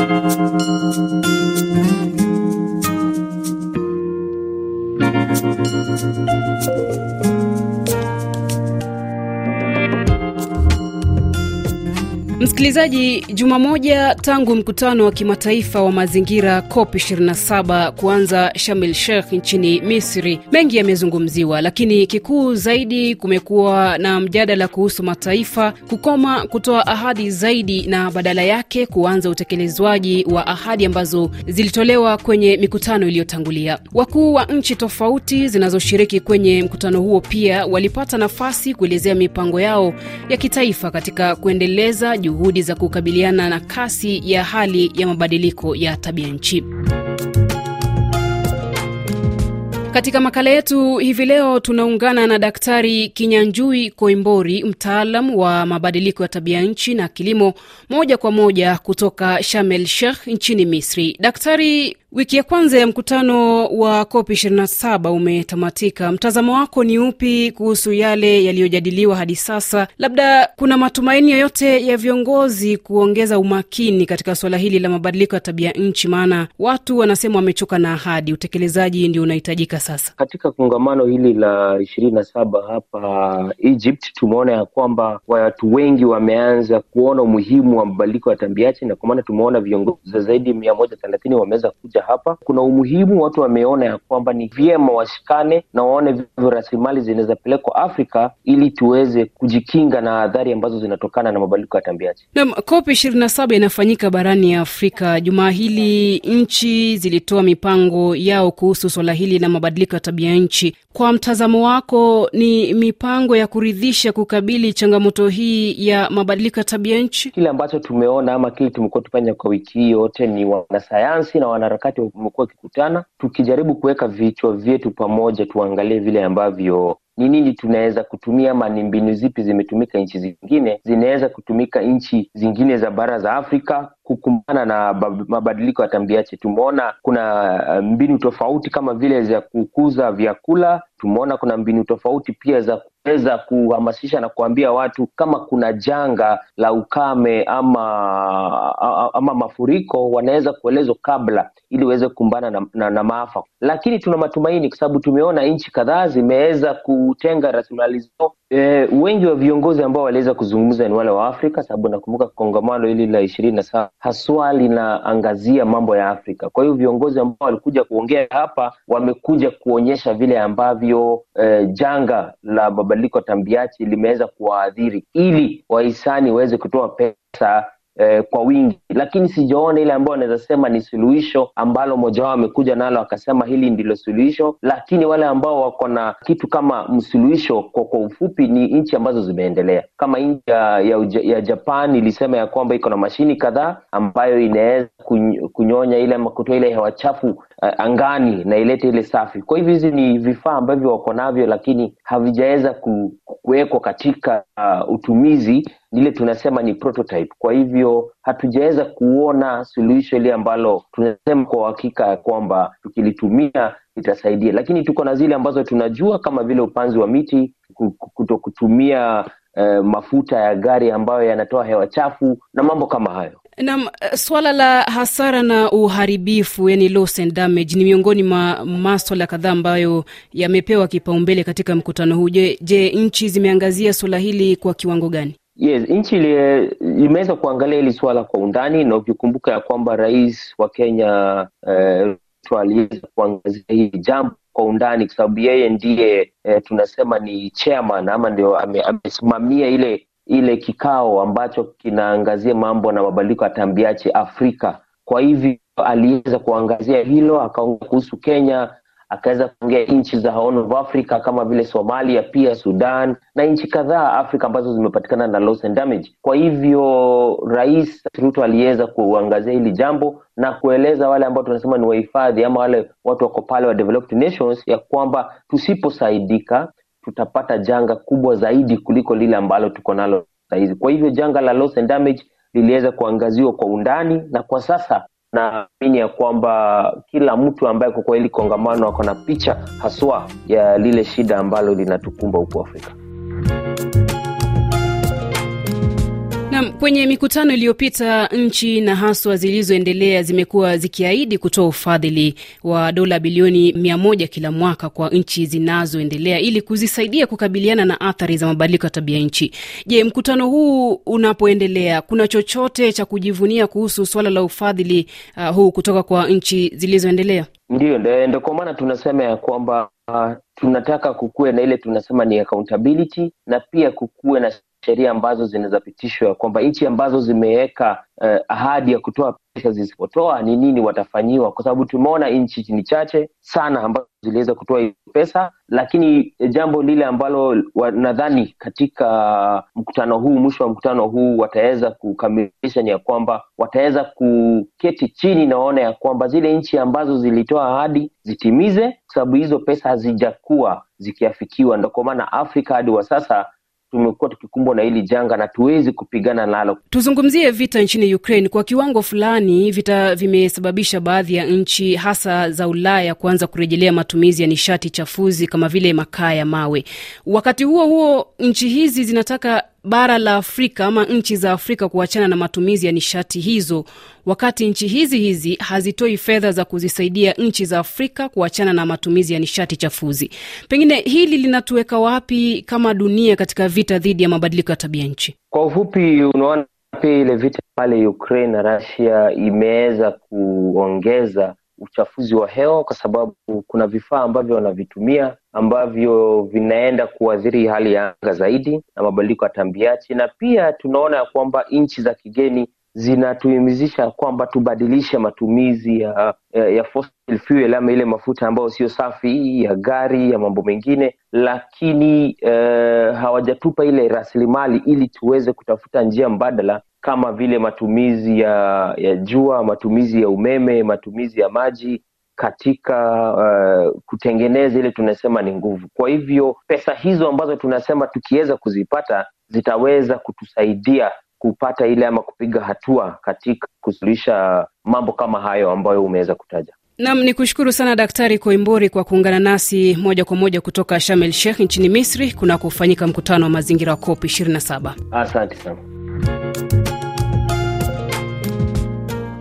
Thank you. Msikilizaji, juma moja tangu mkutano wa kimataifa wa mazingira COP 27 kuanza Sharm el Sheikh nchini Misri, mengi yamezungumziwa, lakini kikuu zaidi kumekuwa na mjadala kuhusu mataifa kukoma kutoa ahadi zaidi na badala yake kuanza utekelezwaji wa ahadi ambazo zilitolewa kwenye mikutano iliyotangulia. Wakuu wa nchi tofauti zinazoshiriki kwenye mkutano huo pia walipata nafasi kuelezea mipango yao ya kitaifa katika kuendeleza juhudi za kukabiliana na kasi ya hali ya mabadiliko ya tabia nchi. Katika makala yetu hivi leo tunaungana na Daktari Kinyanjui Koimbori, mtaalam wa mabadiliko ya tabia nchi na kilimo, moja kwa moja kutoka Sharm el Sheikh nchini Misri. Daktari, wiki ya kwanza ya mkutano wa COP 27 umetamatika. Mtazamo wako ni upi kuhusu yale yaliyojadiliwa hadi sasa? Labda kuna matumaini yoyote ya viongozi kuongeza umakini katika suala hili la mabadiliko ya tabia nchi? Maana watu wanasema wamechoka na ahadi, utekelezaji ndio unahitajika sasa. Katika kongamano hili la ishirini na saba hapa Egypt, tumeona ya kwamba watu wengi wameanza kuona umuhimu wa mabadiliko ya tabia nchi, na kwa maana tumeona viongozi zaidi mia moja thelathini wameweza kuja hapa. Kuna umuhimu, watu wameona ya kwamba ni vyema washikane na waone vivyo rasilimali zinaweza pelekwa Afrika ili tuweze kujikinga na adhari ambazo zinatokana na mabadiliko ya tabia nchi. Naam, COP ishirini na saba inafanyika barani ya Afrika. Jumaa hili nchi zilitoa mipango yao kuhusu swala hili la mabadiliko ya tabia nchi. Kwa mtazamo wako, ni mipango ya kuridhisha kukabili changamoto hii ya mabadiliko ya tabia nchi? Kile ambacho tumeona ama kile tumekuwa tufanya kwa wiki hii yote ni wanasayansi na wanaharakati wamekuwa wakikutana, tukijaribu kuweka vichwa vyetu pamoja, tuangalie vile ambavyo ni nini tunaweza kutumia ama ni mbinu zipi zimetumika nchi zingine zinaweza kutumika nchi zingine za bara za Afrika kukumbana na mabadiliko ya tambiache. Tumeona kuna mbinu tofauti kama vile za kukuza vyakula. Tumeona kuna mbinu tofauti pia za kuweza kuhamasisha na kuambia watu kama kuna janga la ukame ama ama mafuriko, wanaweza kuelezwa kabla ili waweze kukumbana na, na, na maafa. Lakini tuna matumaini kwa sababu tumeona nchi kadhaa zimeweza kutenga rasilimali zao. E, wengi wa viongozi ambao waliweza kuzungumza ni wale wa Afrika, sababu nakumbuka kongamano hili la ishirini na saba haswa linaangazia mambo ya Afrika. Kwa hiyo viongozi ambao walikuja kuongea hapa wamekuja kuonyesha vile ambavyo e, janga la mabadiliko ya tabia limeweza kuwaadhiri ili wahisani waweze kutoa pesa e, kwa wingi, lakini sijaona ile ambayo wanaweza sema ni suluhisho ambalo mmoja wao amekuja nalo akasema hili ndilo suluhisho. Lakini wale ambao wako na kitu kama msuluhisho kwa, kwa ufupi ni nchi ambazo zimeendelea kama nchi ya, ya, ya Japan ilisema ya kwamba iko na mashini kadhaa ambayo inaweza kunyonya ile ama kutoa ile hewa chafu uh, angani na ilete ile safi. Kwa hivyo hizi ni vifaa ambavyo wako navyo, lakini havijaweza kuwekwa katika uh, utumizi ile tunasema ni prototype. Kwa hivyo hatujaweza kuona suluhisho ile ambalo tunasema kwa uhakika ya kwamba tukilitumia litasaidia, lakini tuko na zile ambazo tunajua kama vile upanzi wa miti, kuto kutumia eh, mafuta ya gari ambayo yanatoa hewa chafu na mambo kama hayo. Naam, swala la hasara na uharibifu, yani loss and damage, ni miongoni mwa maswala kadhaa ambayo yamepewa kipaumbele katika mkutano huu. Je, je, nchi zimeangazia swala hili kwa kiwango gani? Yes, nchi imeweza kuangalia hili suala kwa undani, na ukikumbuka ya kwamba rais wa Kenya eh, aliweza kuangazia hili jambo kwa undani kwa sababu yeye ndiye eh, tunasema ni chairman ama ndio amesimamia ame ile ile kikao ambacho kinaangazia mambo na mabadiliko ya tabia Afrika. Kwa hivyo aliweza kuangazia hilo, akaongea kuhusu Kenya, akaweza kuingia nchi za Horn of Africa kama vile Somalia, pia Sudan na nchi kadhaa Afrika ambazo zimepatikana na loss and damage. Kwa hivyo Rais Ruto aliweza kuangazia hili jambo na kueleza wale ambao tunasema ni wahifadhi ama wale watu wako pale wa developed nations ya kwamba tusiposaidika tutapata janga kubwa zaidi kuliko lile ambalo tuko nalo sahizi. Kwa hivyo janga la loss and damage liliweza kuangaziwa kwa undani, na kwa sasa naamini ya kwamba kila mtu ambaye kwa kweli kongamano ako na picha haswa ya lile shida ambalo linatukumba huku Afrika. Na kwenye mikutano iliyopita, nchi na haswa zilizoendelea zimekuwa zikiahidi kutoa ufadhili wa dola bilioni mia moja kila mwaka kwa nchi zinazoendelea ili kuzisaidia kukabiliana na athari za mabadiliko ya tabia nchi. Je, mkutano huu unapoendelea, kuna chochote cha kujivunia kuhusu suala la ufadhili uh, huu kutoka kwa nchi zilizoendelea? Ndiyo, ndo kwa maana tunasema ya kwamba uh, tunataka kukuwe na ile tunasema ni accountability na pia kukuwe na sheria ambazo zinawezapitishwa kwamba nchi ambazo zimeweka eh, ahadi ya kutoa pesa zisipotoa ni nini watafanyiwa, kwa sababu tumeona nchi ni chache sana ambazo ziliweza kutoa hiyo pesa, lakini jambo lile ambalo nadhani katika mkutano huu, mwisho wa mkutano huu wataweza kukamilisha ni ya kwamba wataweza kuketi chini na waona ya kwamba zile nchi ambazo zilitoa ahadi zitimize, kwa sababu hizo pesa hazijakuwa zikiafikiwa. Ndo kwa maana Afrika hadi wa sasa tumekuwa tukikumbwa na hili janga na tuwezi kupigana nalo. Tuzungumzie vita nchini Ukraine. Kwa kiwango fulani, vita vimesababisha baadhi ya nchi hasa za Ulaya kuanza kurejelea matumizi ya nishati chafuzi kama vile makaa ya mawe. Wakati huo huo, nchi hizi zinataka bara la Afrika ama nchi za Afrika kuachana na matumizi ya nishati hizo, wakati nchi hizi hizi hazitoi fedha za kuzisaidia nchi za Afrika kuachana na matumizi ya nishati chafuzi. Pengine hili linatuweka wapi kama dunia katika vita dhidi ya mabadiliko ya tabia nchi? Kwa ufupi, unaona pia ile vita pale Ukraine na Russia imeweza kuongeza uchafuzi wa hewa kwa sababu kuna vifaa ambavyo wanavitumia ambavyo vinaenda kuathiri hali ya anga zaidi na mabadiliko ya tabianchi, na pia tunaona ya kwamba nchi za kigeni zinatuhimizisha kwamba tubadilishe matumizi ya, ya, fossil fuel ama ile mafuta ambayo sio safi ya gari ya mambo mengine, lakini eh, hawajatupa ile rasilimali ili tuweze kutafuta njia mbadala kama vile matumizi ya, ya jua, matumizi ya umeme, matumizi ya maji katika uh, kutengeneza ile tunasema ni nguvu. Kwa hivyo pesa hizo ambazo tunasema tukiweza kuzipata zitaweza kutusaidia kupata ile ama kupiga hatua katika kusuluhisha mambo kama hayo ambayo umeweza kutaja. Nam ni kushukuru sana Daktari Koimbori kwa kuungana nasi moja kwa moja kutoka Sharm el Sheikh nchini Misri kunakofanyika mkutano wa mazingira wa COP 27. Asante sana.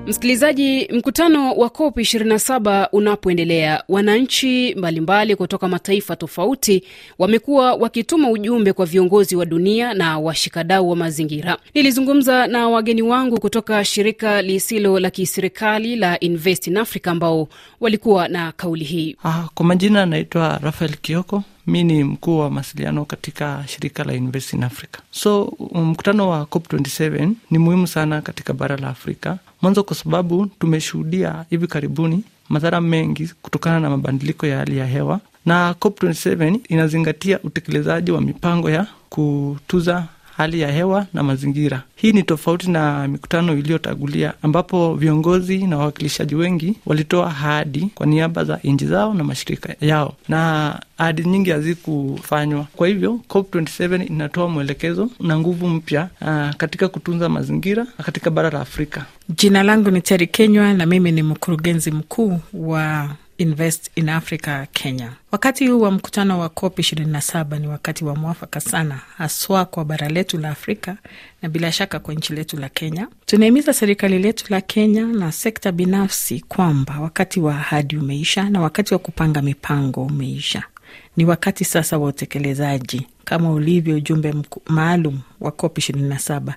Msikilizaji, mkutano wa COP 27 unapoendelea, wananchi mbalimbali kutoka mataifa tofauti wamekuwa wakituma ujumbe kwa viongozi wa dunia na washikadau wa mazingira. Nilizungumza na wageni wangu kutoka shirika lisilo la kiserikali la Invest in Africa ambao walikuwa na kauli hii. Ah, kwa majina anaitwa Rafael Kioko. Mi ni mkuu wa mawasiliano katika shirika la Invest in Africa. So mkutano wa COP27 ni muhimu sana katika bara la Afrika, mwanzo kwa sababu tumeshuhudia hivi karibuni madhara mengi kutokana na mabadiliko ya hali ya hewa, na COP27 inazingatia utekelezaji wa mipango ya kutuza hali ya hewa na mazingira. Hii ni tofauti na mikutano iliyotangulia ambapo viongozi na wawakilishaji wengi walitoa ahadi kwa niaba za nchi zao na mashirika yao, na ahadi nyingi hazikufanywa. Kwa hivyo COP27 inatoa mwelekezo na nguvu mpya uh, katika kutunza mazingira katika bara la Afrika. Jina langu ni Teri Kenywa na mimi ni mkurugenzi mkuu wa Invest in Africa Kenya. Wakati huu wa mkutano wa COP 27 ni wakati wa mwafaka sana, haswa kwa bara letu la Afrika na bila shaka kwa nchi letu la Kenya. Tunahimiza serikali letu la Kenya na sekta binafsi kwamba wakati wa ahadi umeisha na wakati wa kupanga mipango umeisha. Ni wakati sasa wa utekelezaji kama ulivyo ujumbe maalum wa COP 27.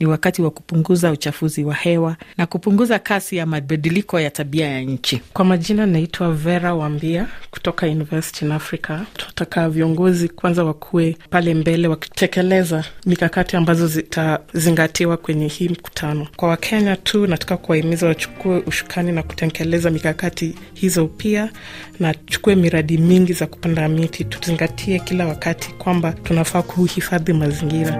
Ni wakati wa kupunguza uchafuzi wa hewa na kupunguza kasi ya mabadiliko ya tabia ya nchi. Kwa majina naitwa Vera Wambia kutoka Invest in Africa. Tunataka viongozi kwanza wakuwe pale mbele wakitekeleza mikakati ambazo zitazingatiwa kwenye hii mkutano. Kwa Wakenya tu nataka kuwahimiza wachukue ushukani na kutekeleza mikakati hizo, pia na chukue miradi mingi za kupanda miti. Tuzingatie kila wakati kwamba tunafaa kuhifadhi mazingira.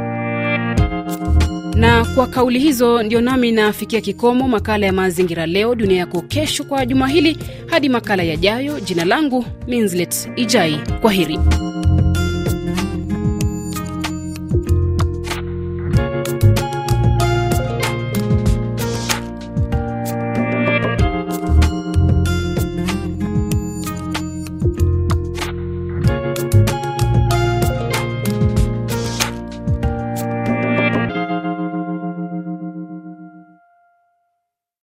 Na kwa kauli hizo ndio nami nafikia kikomo makala ya mazingira leo dunia yako kesho kwa juma hili. Hadi makala yajayo, jina langu Minslet Ijai. Kwa heri.